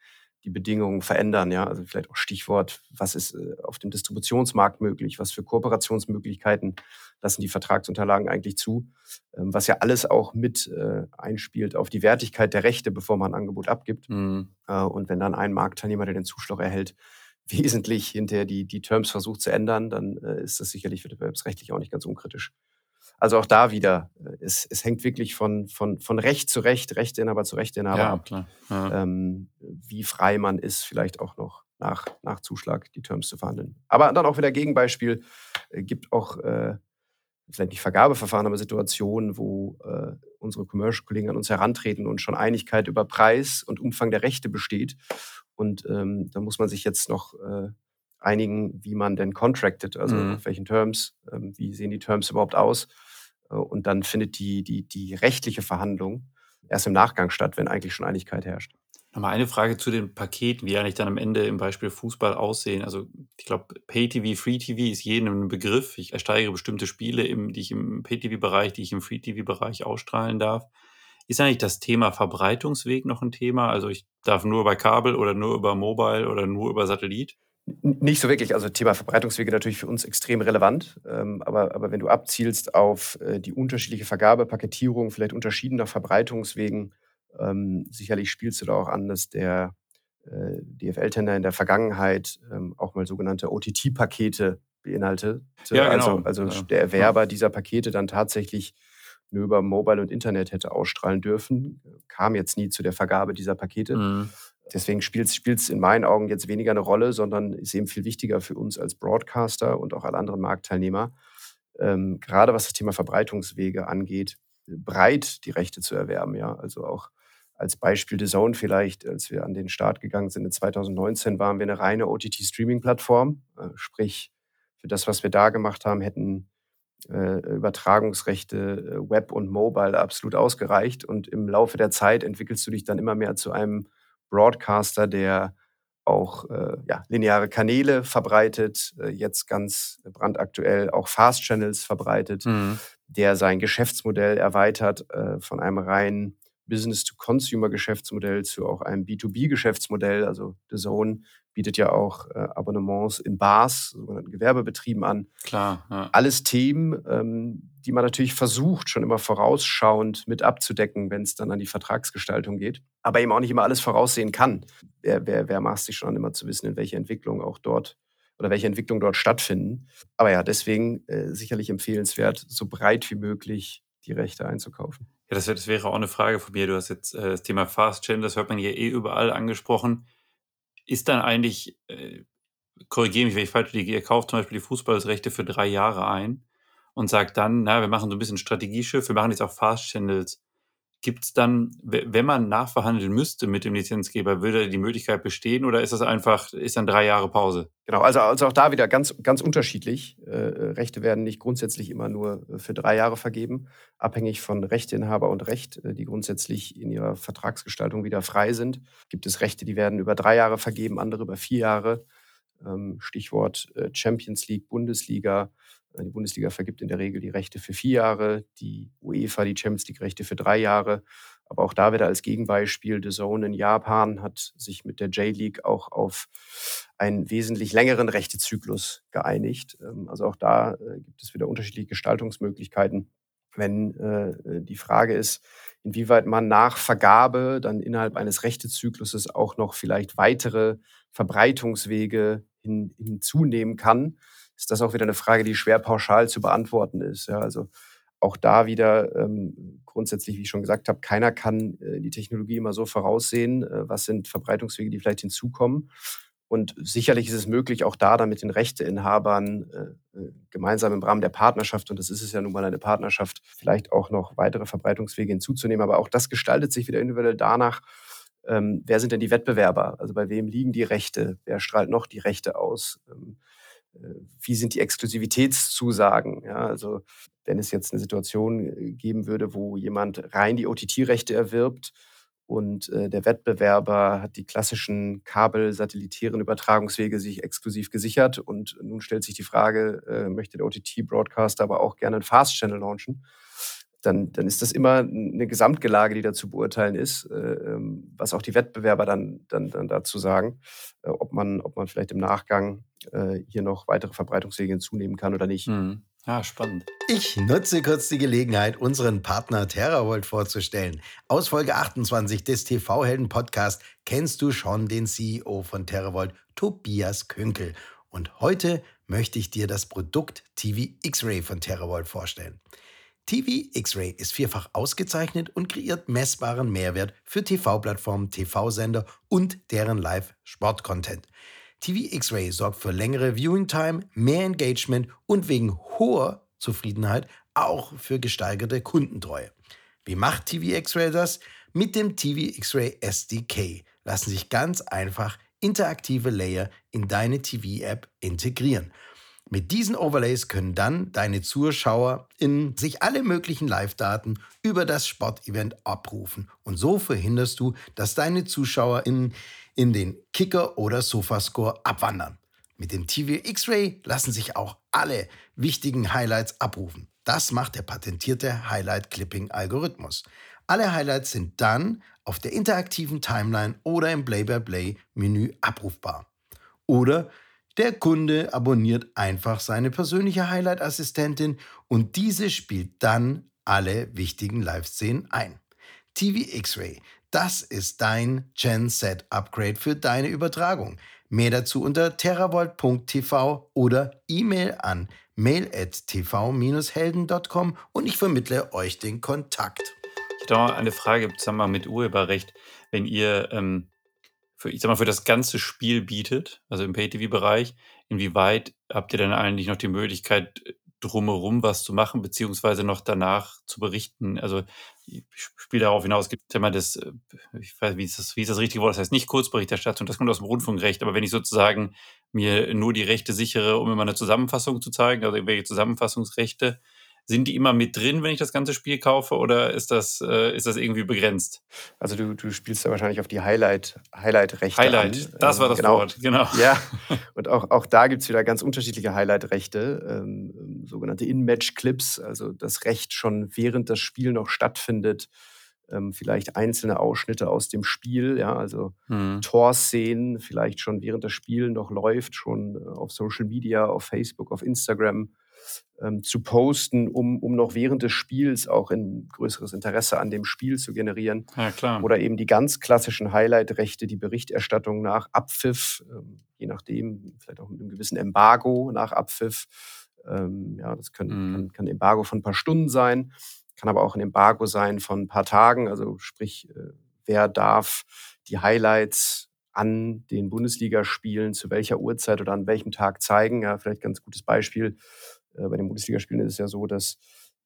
die Bedingungen verändern. Ja, also vielleicht auch Stichwort, was ist äh, auf dem Distributionsmarkt möglich, was für Kooperationsmöglichkeiten lassen die Vertragsunterlagen eigentlich zu, ähm, was ja alles auch mit äh, einspielt auf die Wertigkeit der Rechte, bevor man ein Angebot abgibt. Mhm. Äh, und wenn dann ein Marktteilnehmer, der den Zuschlag erhält, wesentlich hinterher die, die Terms versucht zu ändern, dann ist das sicherlich wettbewerbsrechtlich auch nicht ganz unkritisch. Also auch da wieder, äh, es, es hängt wirklich von, von, von Recht zu Recht, Rechteinhaber zu Rechteinhaber ja, ab, klar. Ja. Ähm, wie frei man ist, vielleicht auch noch nach, nach Zuschlag die Terms zu verhandeln. Aber dann auch wieder Gegenbeispiel, äh, gibt auch äh, vielleicht nicht Vergabeverfahren, aber Situationen, wo äh, unsere Commercial-Kollegen an uns herantreten und schon Einigkeit über Preis und Umfang der Rechte besteht. Und ähm, da muss man sich jetzt noch äh, einigen, wie man denn contracted, also mhm. auf welchen Terms, ähm, wie sehen die Terms überhaupt aus. Äh, und dann findet die, die, die rechtliche Verhandlung erst im Nachgang statt, wenn eigentlich schon Einigkeit herrscht. Nochmal eine Frage zu den Paketen, wie eigentlich dann am Ende im Beispiel Fußball aussehen. Also ich glaube, Pay-TV, Free-TV ist jedem ein Begriff. Ich ersteigere bestimmte Spiele, im, die ich im Pay-TV-Bereich, die ich im Free-TV-Bereich ausstrahlen darf. Ist eigentlich das Thema Verbreitungsweg noch ein Thema? Also ich darf nur über Kabel oder nur über Mobile oder nur über Satellit? Nicht so wirklich. Also Thema Verbreitungswege natürlich für uns extrem relevant. Ähm, aber, aber wenn du abzielst auf äh, die unterschiedliche Vergabe, Paketierung, vielleicht unterschiedener Verbreitungswegen, ähm, sicherlich spielst du da auch an, dass der äh, DFL-Tender in der Vergangenheit ähm, auch mal sogenannte OTT-Pakete beinhaltet. Ja, genau. Also, also der Erwerber dieser Pakete dann tatsächlich nur über Mobile und Internet hätte ausstrahlen dürfen. Kam jetzt nie zu der Vergabe dieser Pakete. Mhm. Deswegen spielt es in meinen Augen jetzt weniger eine Rolle, sondern ist eben viel wichtiger für uns als Broadcaster und auch alle anderen Marktteilnehmer, ähm, gerade was das Thema Verbreitungswege angeht, breit die Rechte zu erwerben. Ja? Also auch als Beispiel The Zone vielleicht, als wir an den Start gegangen sind in 2019, waren wir eine reine OTT-Streaming-Plattform. Äh, sprich, für das, was wir da gemacht haben, hätten äh, Übertragungsrechte äh, Web und Mobile absolut ausgereicht. Und im Laufe der Zeit entwickelst du dich dann immer mehr zu einem Broadcaster, der auch äh, ja, lineare Kanäle verbreitet, äh, jetzt ganz brandaktuell auch Fast Channels verbreitet, mhm. der sein Geschäftsmodell erweitert äh, von einem reinen Business-to-Consumer-Geschäftsmodell zu auch einem B2B-Geschäftsmodell. Also The Zone bietet ja auch äh, Abonnements in Bars, sogenannten Gewerbebetrieben an. Klar. Ja. Alles Themen, ähm, die man natürlich versucht, schon immer vorausschauend mit abzudecken, wenn es dann an die Vertragsgestaltung geht. Aber eben auch nicht immer alles voraussehen kann. Wer, wer, wer maßt sich schon immer zu wissen, in welche Entwicklung auch dort oder welche Entwicklung dort stattfinden. Aber ja, deswegen äh, sicherlich empfehlenswert, so breit wie möglich die Rechte einzukaufen. Ja, das, das wäre auch eine Frage von mir. Du hast jetzt äh, das Thema Fast Channel, das hört man hier eh überall angesprochen ist dann eigentlich, äh, korrigiere mich, wenn ich falsch liege, ihr kauft zum Beispiel die Fußballrechte für drei Jahre ein und sagt dann, na, wir machen so ein bisschen Strategieschiff, wir machen jetzt auch Fast Channels. Gibt es dann, wenn man nachverhandeln müsste mit dem Lizenzgeber, würde die Möglichkeit bestehen oder ist das einfach, ist dann drei Jahre Pause? Genau, also, also auch da wieder ganz, ganz unterschiedlich. Äh, Rechte werden nicht grundsätzlich immer nur für drei Jahre vergeben, abhängig von Rechteinhaber und Recht, äh, die grundsätzlich in ihrer Vertragsgestaltung wieder frei sind. Gibt es Rechte, die werden über drei Jahre vergeben, andere über vier Jahre. Ähm, Stichwort äh, Champions League, Bundesliga, die Bundesliga vergibt in der Regel die Rechte für vier Jahre, die UEFA die Champions League-Rechte für drei Jahre. Aber auch da wieder als Gegenbeispiel, The Zone in Japan hat sich mit der J-League auch auf einen wesentlich längeren Rechtezyklus geeinigt. Ähm, also auch da äh, gibt es wieder unterschiedliche Gestaltungsmöglichkeiten. Wenn äh, die Frage ist, inwieweit man nach Vergabe dann innerhalb eines Rechtezykluses auch noch vielleicht weitere Verbreitungswege hin, hinzunehmen kann, ist das auch wieder eine Frage, die schwer pauschal zu beantworten ist. Ja, also auch da wieder ähm, grundsätzlich, wie ich schon gesagt habe, keiner kann äh, die Technologie immer so voraussehen, äh, was sind Verbreitungswege, die vielleicht hinzukommen. Und sicherlich ist es möglich, auch da dann mit den Rechteinhabern äh, äh, gemeinsam im Rahmen der Partnerschaft, und das ist es ja nun mal eine Partnerschaft, vielleicht auch noch weitere Verbreitungswege hinzuzunehmen. Aber auch das gestaltet sich wieder individuell danach, ähm, wer sind denn die Wettbewerber? Also bei wem liegen die Rechte? Wer strahlt noch die Rechte aus? Ähm, äh, wie sind die Exklusivitätszusagen? Ja, also wenn es jetzt eine Situation äh, geben würde, wo jemand rein die OTT-Rechte erwirbt und äh, der Wettbewerber hat die klassischen kabel-satellitären Übertragungswege sich exklusiv gesichert und nun stellt sich die Frage, äh, möchte der OTT-Broadcaster aber auch gerne einen Fast-Channel launchen? Dann, dann, ist das immer eine Gesamtgelage, die da zu beurteilen ist, äh, ähm, was auch die Wettbewerber dann, dann, dann dazu sagen, äh, ob, man, ob man vielleicht im Nachgang äh, hier noch weitere Verbreitungswege hinzunehmen kann oder nicht. Mhm. Ja, spannend. Ich nutze kurz die Gelegenheit, unseren Partner TerraVolt vorzustellen. Aus Folge 28 des TV-Helden-Podcast kennst du schon den CEO von TerraVolt, Tobias Künkel. Und heute möchte ich dir das Produkt TV X-Ray von TerraVolt vorstellen. TV X-Ray ist vierfach ausgezeichnet und kreiert messbaren Mehrwert für TV-Plattformen, TV-Sender und deren Live-Sport-Content. TV X-Ray sorgt für längere Viewing Time, mehr Engagement und wegen hoher Zufriedenheit auch für gesteigerte Kundentreue. Wie macht TV X-Ray das? Mit dem TV X-Ray SDK lassen sich ganz einfach interaktive Layer in deine TV-App integrieren. Mit diesen Overlays können dann deine Zuschauer in sich alle möglichen Live-Daten über das Sportevent abrufen und so verhinderst du, dass deine Zuschauer in in den Kicker- oder Sofascore abwandern. Mit dem TV X-Ray lassen sich auch alle wichtigen Highlights abrufen. Das macht der patentierte Highlight-Clipping-Algorithmus. Alle Highlights sind dann auf der interaktiven Timeline oder im Play-by-Play-Menü abrufbar. Oder der Kunde abonniert einfach seine persönliche Highlight-Assistentin und diese spielt dann alle wichtigen Live-Szenen ein. TV X-Ray, das ist dein Gen-Set-Upgrade für deine Übertragung. Mehr dazu unter terravolt.tv oder E-Mail an mail.tv-helden.com und ich vermittle euch den Kontakt. Ich habe eine Frage sag mal, mit Urheberrecht. Wenn ihr ähm, für, ich sag mal, für das ganze Spiel bietet, also im Pay-TV-Bereich, inwieweit habt ihr dann eigentlich noch die Möglichkeit, drumherum was zu machen, beziehungsweise noch danach zu berichten? Also ich spiele darauf hinaus, es gibt immer das, äh, ich weiß, wie ist das, wie ist das richtige Wort? Das heißt nicht Kurzberichterstattung, das kommt aus dem Rundfunkrecht, aber wenn ich sozusagen mir nur die Rechte sichere, um immer eine Zusammenfassung zu zeigen, also irgendwelche Zusammenfassungsrechte, sind die immer mit drin, wenn ich das ganze Spiel kaufe, oder ist das, äh, ist das irgendwie begrenzt? Also du, du spielst da wahrscheinlich auf die Highlight, Highlight-Rechte Highlight, an. das war das genau. Wort, genau. Ja, und auch, auch da gibt es wieder ganz unterschiedliche Highlight-Rechte, ähm, ähm, sogenannte In-Match-Clips, also das Recht schon während das Spiel noch stattfindet, ähm, vielleicht einzelne Ausschnitte aus dem Spiel, ja, also hm. Torszenen, vielleicht schon während das Spiel noch läuft, schon auf Social Media, auf Facebook, auf Instagram ähm, zu posten, um, um noch während des Spiels auch ein größeres Interesse an dem Spiel zu generieren. Ja, klar. Oder eben die ganz klassischen Highlight-Rechte, die Berichterstattung nach Abpfiff, ähm, je nachdem, vielleicht auch mit einem gewissen Embargo nach Abpfiff. Ähm, ja, das können, mhm. kann, kann Embargo von ein paar Stunden sein, kann aber auch ein Embargo sein von ein paar Tagen. Also sprich, äh, wer darf die Highlights an den Bundesligaspielen zu welcher Uhrzeit oder an welchem Tag zeigen. Ja, vielleicht ganz gutes Beispiel. Äh, bei den Bundesligaspielen ist es ja so, dass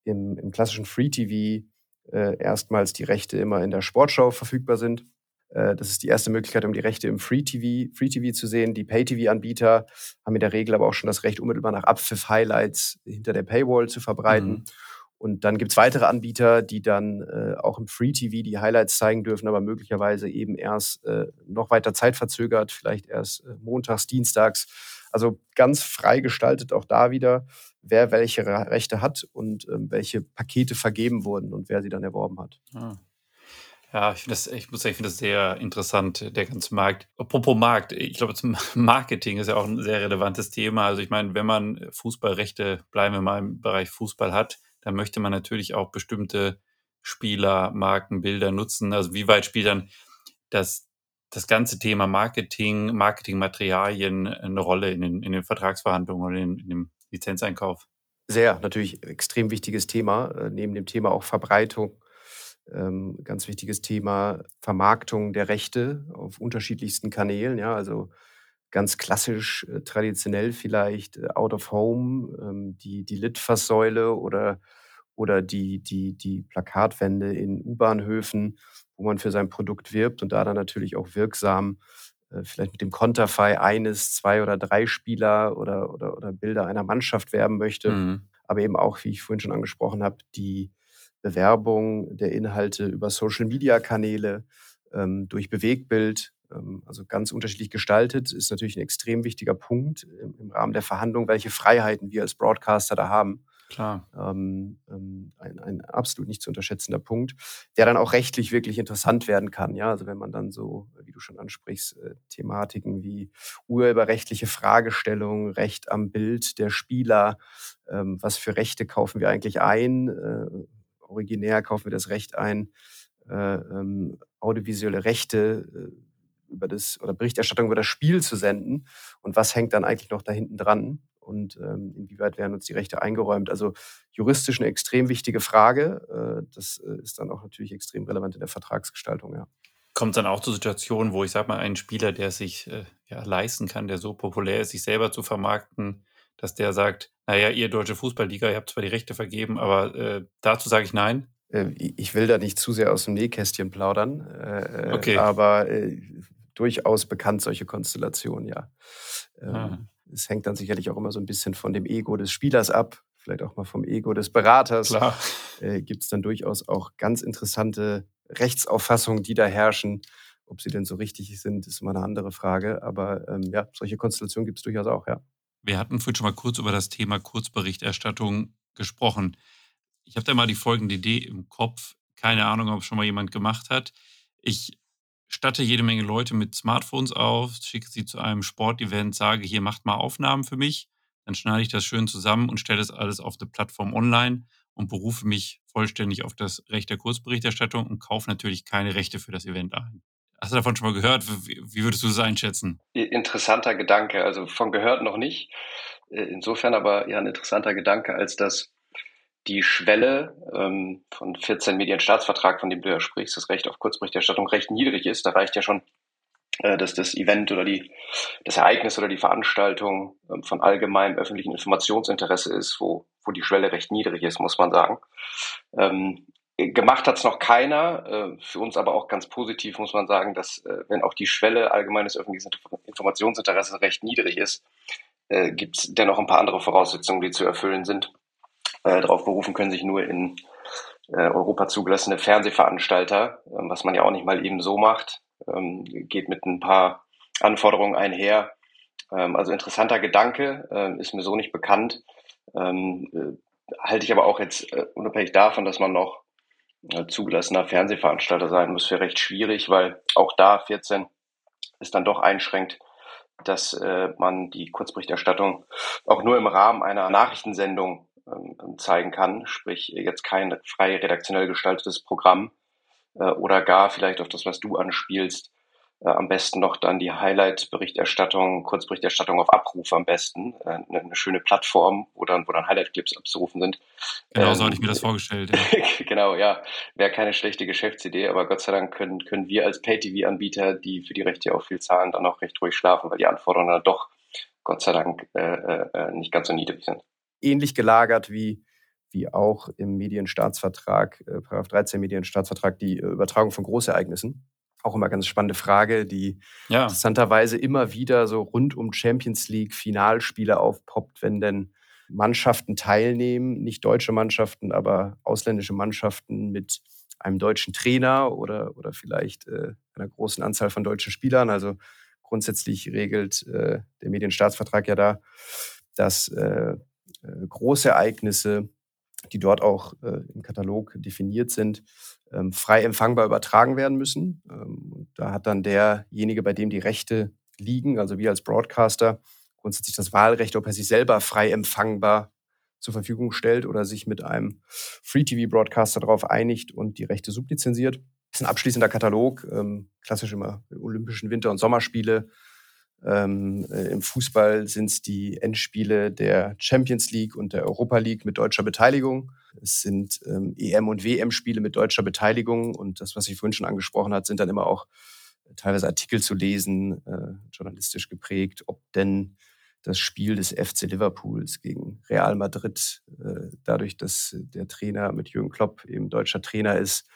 im, im klassischen Free TV äh, erstmals die Rechte immer in der Sportschau verfügbar sind. Äh, das ist die erste Möglichkeit, um die Rechte im Free TV, Free TV zu sehen. Die Pay TV-Anbieter haben in der Regel aber auch schon das Recht, unmittelbar nach Abpfiff Highlights hinter der Paywall zu verbreiten. Mhm. Und dann gibt es weitere Anbieter, die dann äh, auch im Free TV die Highlights zeigen dürfen, aber möglicherweise eben erst äh, noch weiter zeitverzögert, vielleicht erst äh, montags, dienstags. Also ganz frei gestaltet auch da wieder, wer welche Rechte hat und ähm, welche Pakete vergeben wurden und wer sie dann erworben hat. Ah. Ja, ich, das, ich muss sagen, ich finde das sehr interessant, der ganze Markt. Apropos Markt, ich glaube, Marketing ist ja auch ein sehr relevantes Thema. Also ich meine, wenn man Fußballrechte, bleiben wir mal im Bereich Fußball hat, dann möchte man natürlich auch bestimmte Spieler, Marken, Bilder nutzen. Also wie weit spielt dann das, das ganze Thema Marketing, Marketingmaterialien eine Rolle in den, in den Vertragsverhandlungen oder in, in dem Lizenzeinkauf? Sehr, natürlich extrem wichtiges Thema. Äh, neben dem Thema auch Verbreitung. Ähm, ganz wichtiges Thema Vermarktung der Rechte auf unterschiedlichsten Kanälen. Ja, also ganz klassisch, äh, traditionell vielleicht äh, out of home, ähm, die, die Litfaßsäule oder, oder die, die, die Plakatwände in U-Bahnhöfen, wo man für sein Produkt wirbt und da dann natürlich auch wirksam vielleicht mit dem Konterfei eines, zwei oder drei Spieler oder, oder, oder Bilder einer Mannschaft werben möchte. Mhm. Aber eben auch, wie ich vorhin schon angesprochen habe, die Bewerbung der Inhalte über Social-Media-Kanäle, ähm, durch Bewegbild, ähm, also ganz unterschiedlich gestaltet, ist natürlich ein extrem wichtiger Punkt im, im Rahmen der Verhandlung, welche Freiheiten wir als Broadcaster da haben. Klar. Ähm, ähm, ein, ein, absolut nicht zu unterschätzender Punkt, der dann auch rechtlich wirklich interessant werden kann. Ja, also wenn man dann so, wie du schon ansprichst, äh, Thematiken wie urheberrechtliche Fragestellungen, Recht am Bild der Spieler, ähm, was für Rechte kaufen wir eigentlich ein? Äh, originär kaufen wir das Recht ein, äh, ähm, audiovisuelle Rechte äh, über das oder Berichterstattung über das Spiel zu senden und was hängt dann eigentlich noch da hinten dran und ähm, inwieweit werden uns die Rechte eingeräumt. Also juristisch eine extrem wichtige Frage. Äh, das äh, ist dann auch natürlich extrem relevant in der Vertragsgestaltung, ja. Kommt dann auch zu Situationen, wo ich sage mal, ein Spieler, der sich äh, ja, leisten kann, der so populär ist, sich selber zu vermarkten, dass der sagt, naja, ihr deutsche Fußballliga, ihr habt zwar die Rechte vergeben, aber äh, dazu sage ich nein. Äh, ich will da nicht zu sehr aus dem Nähkästchen plaudern, äh, okay. aber durchaus bekannt, solche Konstellationen, ja. Ähm, ah. Es hängt dann sicherlich auch immer so ein bisschen von dem Ego des Spielers ab, vielleicht auch mal vom Ego des Beraters. Klar. Äh, Gibt es dann durchaus auch ganz interessante Rechtsauffassungen, die da herrschen. Ob sie denn so richtig sind, ist immer eine andere Frage. Aber ähm, ja, solche Konstellationen gibt es durchaus auch, ja. Wir hatten vorhin schon mal kurz über das Thema Kurzberichterstattung gesprochen. Ich habe da mal die folgende Idee im Kopf Keine Ahnung, ob es schon mal jemand gemacht hat. Ich statte jede Menge Leute mit Smartphones auf, schicke sie zu einem Sportevent, sage, hier macht mal Aufnahmen für mich. Dann schneide ich das schön zusammen und stelle das alles auf der Plattform online und berufe mich vollständig auf das Recht der Kurzberichterstattung und kaufe natürlich keine Rechte für das Event ein. Hast du davon schon mal gehört? Wie würdest du das einschätzen? Interessanter Gedanke. Also von gehört noch nicht. Äh, insofern aber ja ein interessanter Gedanke, als dass die Schwelle ähm, von 14 Medienstaatsvertrag, von dem du ja sprichst, das Recht auf Kurzberichterstattung recht niedrig ist. Da reicht ja schon, äh, dass das Event oder die, das Ereignis oder die Veranstaltung ähm, von allgemeinem öffentlichen Informationsinteresse ist, wo, wo die Schwelle recht niedrig ist, muss man sagen. Ähm, gemacht hat es noch keiner, äh, für uns aber auch ganz positiv, muss man sagen, dass äh, wenn auch die Schwelle allgemeines öffentliches Informationsinteresse recht niedrig ist, äh, gibt es dennoch ein paar andere Voraussetzungen, die zu erfüllen sind äh, darauf berufen können sich nur in äh, Europa zugelassene Fernsehveranstalter, ähm, was man ja auch nicht mal eben so macht, ähm, geht mit ein paar Anforderungen einher. Ähm, also interessanter Gedanke, äh, ist mir so nicht bekannt. Ähm, äh, halte ich aber auch jetzt äh, unabhängig davon, dass man noch äh, zugelassener Fernsehveranstalter sein muss, für recht schwierig, weil auch da 14 ist dann doch einschränkt, dass äh, man die Kurzberichterstattung auch nur im Rahmen einer Nachrichtensendung ähm, zeigen kann, sprich jetzt kein frei redaktionell gestaltetes Programm äh, oder gar vielleicht auf das, was du anspielst, äh, am besten noch dann die Highlight-Berichterstattung, Kurzberichterstattung auf Abruf am besten, äh, eine, eine, schöne Plattform, wo dann, wo dann Highlight-Clips abzurufen sind. Genau, ähm, so hatte ich mir das vorgestellt. Ja. genau, ja, wäre keine schlechte Geschäftsidee, aber Gott sei Dank können, können wir als Pay-TV-Anbieter, die für die Rechte auch viel zahlen, dann auch recht ruhig schlafen, weil die Anforderungen dann doch Gott sei Dank äh, äh, nicht ganz so niedrig sind ähnlich gelagert wie, wie auch im Medienstaatsvertrag, äh, 13 Medienstaatsvertrag, die äh, Übertragung von Großereignissen. Auch immer ganz spannende Frage, die ja. interessanterweise immer wieder so rund um Champions League Finalspiele aufpoppt, wenn denn Mannschaften teilnehmen, nicht deutsche Mannschaften, aber ausländische Mannschaften mit einem deutschen Trainer oder, oder vielleicht äh, einer großen Anzahl von deutschen Spielern. Also grundsätzlich regelt äh, der Medienstaatsvertrag ja da, dass äh, äh, große Ereignisse, die dort auch äh, im Katalog definiert sind, ähm, frei empfangbar übertragen werden müssen. Ähm, da hat dann derjenige, bei dem die Rechte liegen, also wir als Broadcaster, grundsätzlich das Wahlrecht, ob er sich selber frei empfangbar zur Verfügung stellt oder sich mit einem Free-TV-Broadcaster darauf einigt und die Rechte sublizenziert. Das ist ein abschließender Katalog, ähm, klassisch immer Olympischen Winter- und Sommerspiele, ähm, äh, Im Fußball sind es die Endspiele der Champions League und der Europa League mit deutscher Beteiligung. Es sind ähm, EM- und WM-Spiele mit deutscher Beteiligung. Und das, was ich vorhin schon angesprochen hat, sind dann immer auch äh, teilweise Artikel zu lesen, äh, journalistisch geprägt, ob denn das Spiel des FC Liverpools gegen Real Madrid, äh, dadurch, dass der Trainer mit Jürgen Klopp eben deutscher Trainer ist,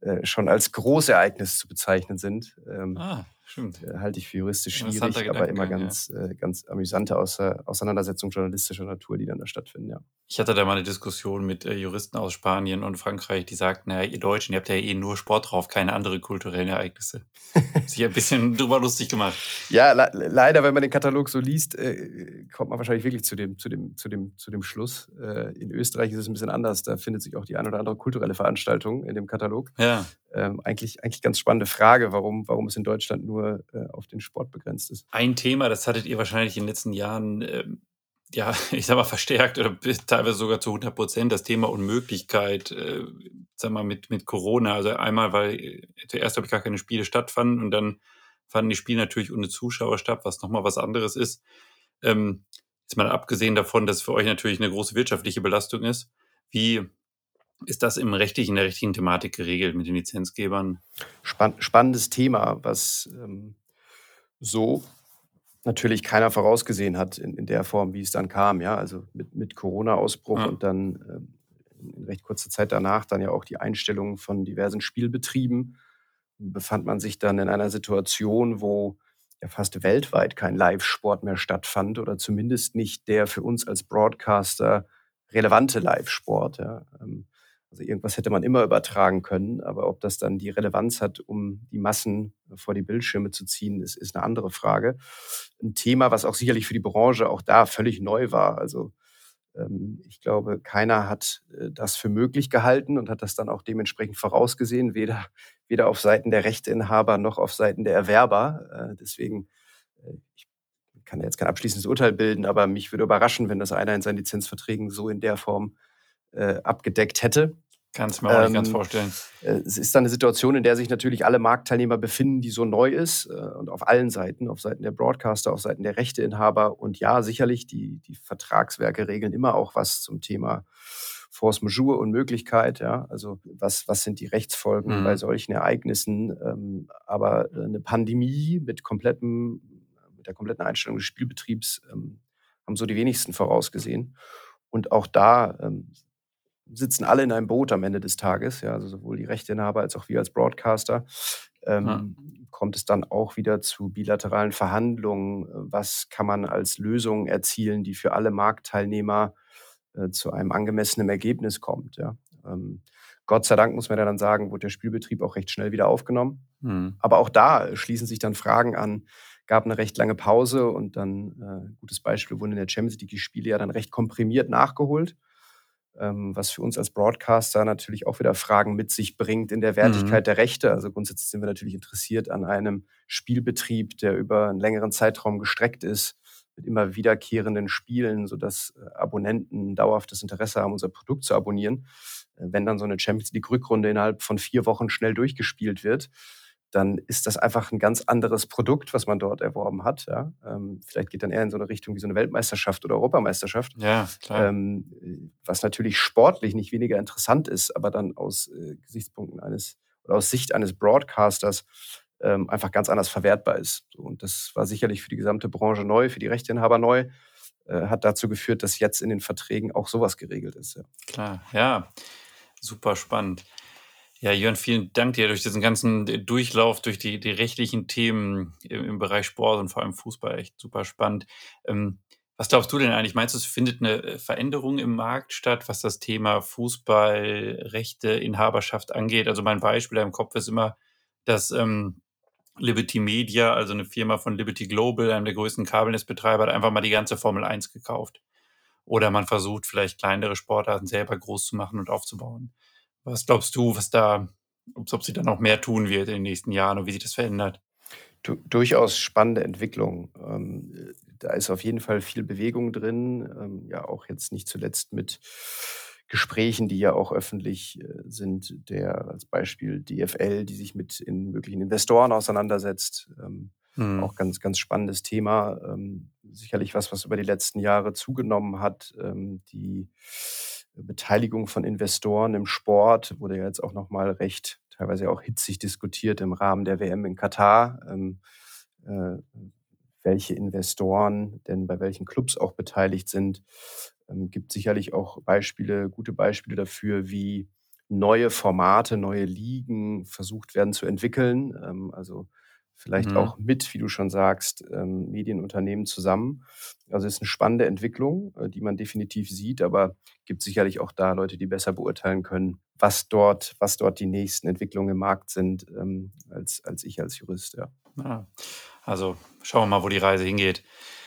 äh, schon als Großereignis zu bezeichnen sind. Ähm, ah. Stimmt. Äh, halte ich für juristisch schwierig, aber immer ganz, ja. äh, ganz amüsante Auseinandersetzungen journalistischer Natur, die dann da stattfinden, ja. Ich hatte da mal eine Diskussion mit äh, Juristen aus Spanien und Frankreich, die sagten, naja, ihr Deutschen, ihr habt ja eh nur Sport drauf, keine anderen kulturellen Ereignisse. Sich ein bisschen drüber lustig gemacht. Ja, le leider, wenn man den Katalog so liest, äh, kommt man wahrscheinlich wirklich zu dem, zu dem, zu dem, zu dem Schluss. Äh, in Österreich ist es ein bisschen anders. Da findet sich auch die ein oder andere kulturelle Veranstaltung in dem Katalog. Ja. Ähm, eigentlich, eigentlich ganz spannende Frage, warum, warum es in Deutschland nur äh, auf den Sport begrenzt ist. Ein Thema, das hattet ihr wahrscheinlich in den letzten Jahren ähm, ja, ich sag mal, verstärkt oder teilweise sogar zu 100 Prozent das Thema Unmöglichkeit, äh, sag mal, mit, mit Corona. Also einmal, weil äh, zuerst habe ich gar keine Spiele stattfanden und dann fanden die Spiele natürlich ohne Zuschauer statt, was nochmal was anderes ist. Ähm, jetzt mal abgesehen davon, dass für euch natürlich eine große wirtschaftliche Belastung ist. Wie ist das im rechtlichen, in der rechtlichen Thematik geregelt mit den Lizenzgebern? Spann spannendes Thema, was ähm, so natürlich keiner vorausgesehen hat in, in der Form, wie es dann kam. Ja, also mit, mit Corona-Ausbruch ja. und dann äh, in recht kurzer Zeit danach dann ja auch die Einstellung von diversen Spielbetrieben. Befand man sich dann in einer Situation, wo ja fast weltweit kein Live-Sport mehr stattfand oder zumindest nicht der für uns als Broadcaster relevante Live-Sport. Ja. Ähm, also irgendwas hätte man immer übertragen können, aber ob das dann die Relevanz hat, um die Massen vor die Bildschirme zu ziehen, ist, ist eine andere Frage. Ein Thema, was auch sicherlich für die Branche auch da völlig neu war. Also Ähm, ich glaube, keiner hat äh, das für möglich gehalten und hat das dann auch dementsprechend vorausgesehen, weder, weder auf Seiten der Rechteinhaber noch auf Seiten der Erwerber. Äh, deswegen, äh, ich kann jetzt kein abschließendes Urteil bilden, aber mich würde überraschen, wenn das einer in seinen Lizenzverträgen so in der Form abgedeckt hätte. Kannst du mir auch nicht ganz ähm, vorstellen. Es ist dann eine Situation, in der sich natürlich alle Marktteilnehmer befinden, die so neu ist äh, und auf allen Seiten, auf Seiten der Broadcaster, auf Seiten der Rechteinhaber. Und ja, sicherlich, die, die Vertragswerke regeln immer auch was zum Thema Force Majeure und Möglichkeit. Ja? Also was, was sind die Rechtsfolgen mhm. bei solchen Ereignissen? Ähm, aber eine Pandemie mit komplettem, mit der kompletten Einstellung des Spielbetriebs ähm, haben so die wenigsten vorausgesehen. Und auch da sitzen alle in einem Boot am Ende des Tages, ja, also sowohl die Rechteinhaber als auch wir als Broadcaster. Ähm, ja. Kommt es dann auch wieder zu bilateralen Verhandlungen? Was kann man als Lösung erzielen, die für alle Marktteilnehmer äh, zu einem angemessenen Ergebnis kommt? Ja? Ähm, Gott sei Dank muss man ja dann sagen, wurde der Spielbetrieb auch recht schnell wieder aufgenommen. Mhm. Aber auch da schließen sich dann Fragen an. Gab eine recht lange Pause und dann, äh, gutes Beispiel, wurden in der Champions League die Spiele ja dann recht komprimiert nachgeholt was für uns als Broadcaster natürlich auch wieder Fragen mit sich bringt in der Wertigkeit mhm. der Rechte. Also grundsätzlich sind wir natürlich interessiert an einem Spielbetrieb, der über einen längeren Zeitraum gestreckt ist, mit immer wiederkehrenden Spielen, sodass äh, Abonnenten dauerhaftes Interesse haben, unser Produkt zu abonnieren. Äh, wenn dann so eine Champions League-Rückrunde innerhalb von vier Wochen schnell durchgespielt wird, dann ist das einfach ein ganz anderes Produkt, was man dort erworben hat. Ja? Ähm, vielleicht geht dann eher in so eine Richtung wie so eine Weltmeisterschaft oder Europameisterschaft. Ja, klar. Ähm, was natürlich sportlich nicht weniger interessant ist, aber dann aus äh, Gesichtspunkten eines oder aus Sicht eines Broadcasters ähm, einfach ganz anders verwertbar ist. So, und das war sicherlich für die gesamte Branche neu, für die Rechteinhaber neu, äh, hat dazu geführt, dass jetzt in den Verträgen auch sowas geregelt ist. Ja. Klar, ja, super spannend. Ja, Jörn, vielen Dank dir durch diesen ganzen Durchlauf, durch die, die rechtlichen Themen im, im Bereich Sport und vor allem Fußball. Echt super spannend. Ähm, was glaubst du denn eigentlich? Meinst du, es findet eine äh, Veränderung im Markt statt, was das Thema Fußballrechte, Inhaberschaft angeht? Also mein Beispiel im Kopf ist immer, dass ähm, Liberty Media, also eine Firma von Liberty Global, einem der größten Kabelnetzbetreiber, hat einfach mal die ganze Formel 1 gekauft. Oder man versucht vielleicht kleinere Sportarten selber groß zu machen und aufzubauen. Was glaubst du, was da, ob, ob sie dann noch mehr tun wird in den nächsten Jahren und wie sich das verändert? Du, durchaus spannende Entwicklung. Ähm, da ist auf jeden Fall viel Bewegung drin. Ähm, ja, auch jetzt nicht zuletzt mit Gesprächen, die ja auch öffentlich äh, sind, der als Beispiel DFL, die sich mit in möglichen Investoren auseinandersetzt. Ähm, mhm. Auch ganz, ganz spannendes Thema. Ähm, sicherlich was, was über die letzten Jahre zugenommen hat. Ähm, die Beteiligung von Investoren im Sport wurde ja jetzt auch nochmal recht, teilweise auch hitzig diskutiert im Rahmen der WM in Katar. Ähm, äh, welche Investoren denn bei welchen Clubs auch beteiligt sind. Ähm, gibt sicherlich auch Beispiele, gute Beispiele dafür, wie neue Formate, neue Ligen versucht werden zu entwickeln. Ähm, also vielleicht mhm. auch mit, wie du schon sagst, ähm, Medienunternehmen zusammen. Also es ist eine spannende Entwicklung, äh, die man definitiv sieht, aber gibt sicherlich auch da Leute, die besser beurteilen können, was dort, was dort die nächsten Entwicklungen im Markt sind, ähm, als, als ich als Jurist. Ja. ja. Also schauen wir mal, wo die Reise hingeht.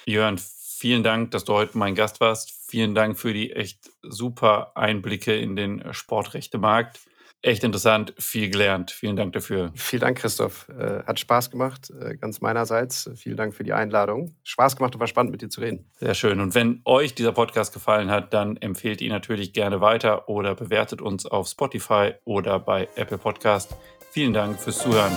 Jörn, vielen Dank, dass du heute mein Gast warst. Vielen Dank für die echt super Einblicke in den Sportrechtemarkt. Echt interessant, viel gelernt. Vielen Dank dafür. Vielen Dank, Christoph. Äh, hat Spaß gemacht, äh, ganz meinerseits. Vielen Dank für die Einladung. Spaß gemacht und war spannend, mit dir zu reden. Sehr schön. Und wenn euch dieser Podcast gefallen hat, dann empfehlt ihn natürlich gerne weiter oder bewertet uns auf Spotify oder bei Apple Podcast. Vielen Dank fürs Zuhören.